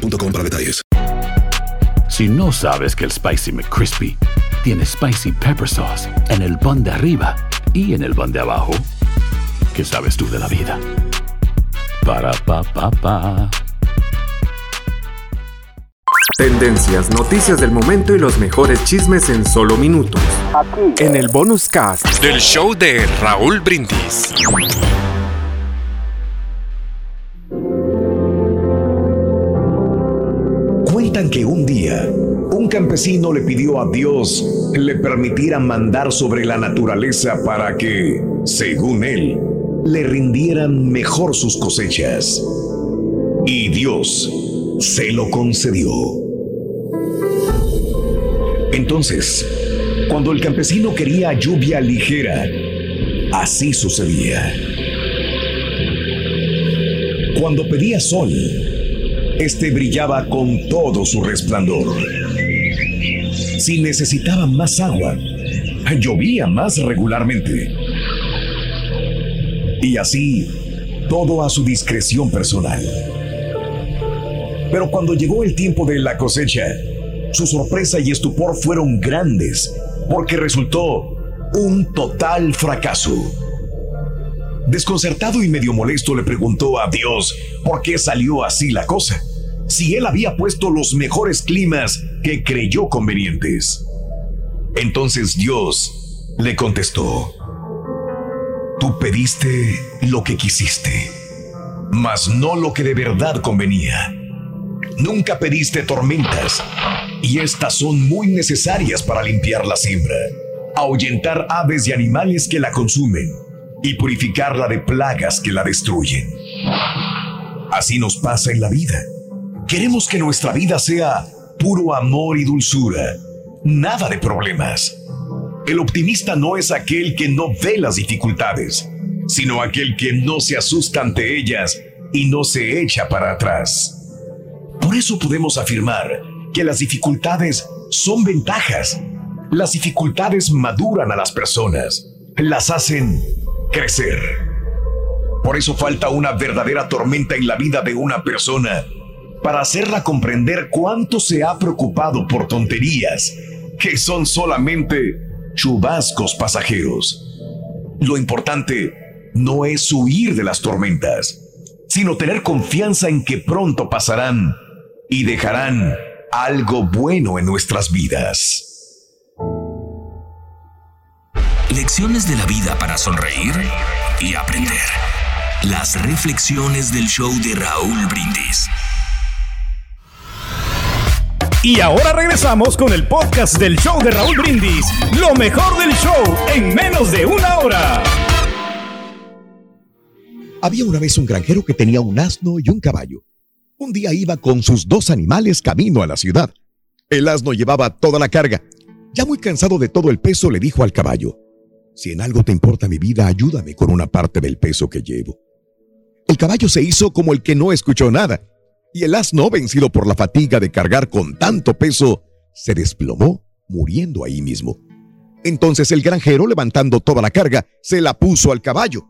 para detalles. Si no sabes que el Spicy McCrispy tiene Spicy Pepper Sauce en el pan de arriba y en el pan de abajo, ¿qué sabes tú de la vida? Para, pa, pa, pa. Tendencias, noticias del momento y los mejores chismes en solo minutos. Aquí. En el bonus cast del show de Raúl Brindis. Que un día un campesino le pidió a Dios le permitiera mandar sobre la naturaleza para que, según él, le rindieran mejor sus cosechas. Y Dios se lo concedió. Entonces, cuando el campesino quería lluvia ligera, así sucedía. Cuando pedía sol, este brillaba con todo su resplandor. Si necesitaba más agua, llovía más regularmente. Y así, todo a su discreción personal. Pero cuando llegó el tiempo de la cosecha, su sorpresa y estupor fueron grandes, porque resultó un total fracaso. Desconcertado y medio molesto le preguntó a Dios por qué salió así la cosa, si él había puesto los mejores climas que creyó convenientes. Entonces Dios le contestó, Tú pediste lo que quisiste, mas no lo que de verdad convenía. Nunca pediste tormentas, y estas son muy necesarias para limpiar la siembra, ahuyentar aves y animales que la consumen, y purificarla de plagas que la destruyen. Así nos pasa en la vida. Queremos que nuestra vida sea puro amor y dulzura, nada de problemas. El optimista no es aquel que no ve las dificultades, sino aquel que no se asusta ante ellas y no se echa para atrás. Por eso podemos afirmar que las dificultades son ventajas. Las dificultades maduran a las personas, las hacen crecer. Por eso falta una verdadera tormenta en la vida de una persona para hacerla comprender cuánto se ha preocupado por tonterías que son solamente chubascos pasajeros. Lo importante no es huir de las tormentas, sino tener confianza en que pronto pasarán y dejarán algo bueno en nuestras vidas. Lecciones de la vida para sonreír y aprender. Las reflexiones del show de Raúl Brindis. Y ahora regresamos con el podcast del show de Raúl Brindis. Lo mejor del show en menos de una hora. Había una vez un granjero que tenía un asno y un caballo. Un día iba con sus dos animales camino a la ciudad. El asno llevaba toda la carga. Ya muy cansado de todo el peso, le dijo al caballo, Si en algo te importa mi vida, ayúdame con una parte del peso que llevo. El caballo se hizo como el que no escuchó nada y el asno, vencido por la fatiga de cargar con tanto peso, se desplomó, muriendo ahí mismo. Entonces el granjero, levantando toda la carga, se la puso al caballo,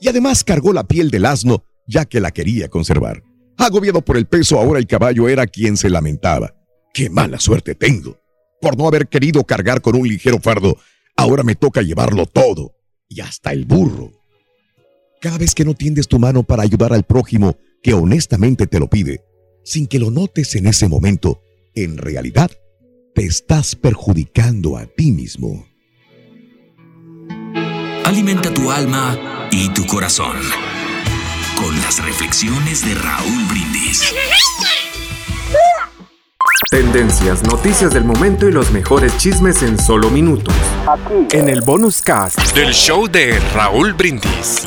y además cargó la piel del asno, ya que la quería conservar. Agobiado por el peso, ahora el caballo era quien se lamentaba. ¡Qué mala suerte tengo! Por no haber querido cargar con un ligero fardo, ahora me toca llevarlo todo, y hasta el burro. Cada vez que no tiendes tu mano para ayudar al prójimo, que honestamente te lo pide, sin que lo notes en ese momento, en realidad te estás perjudicando a ti mismo. Alimenta tu alma y tu corazón con las reflexiones de Raúl Brindis. Tendencias, noticias del momento y los mejores chismes en solo minutos. Aquí. En el bonus cast del show de Raúl Brindis.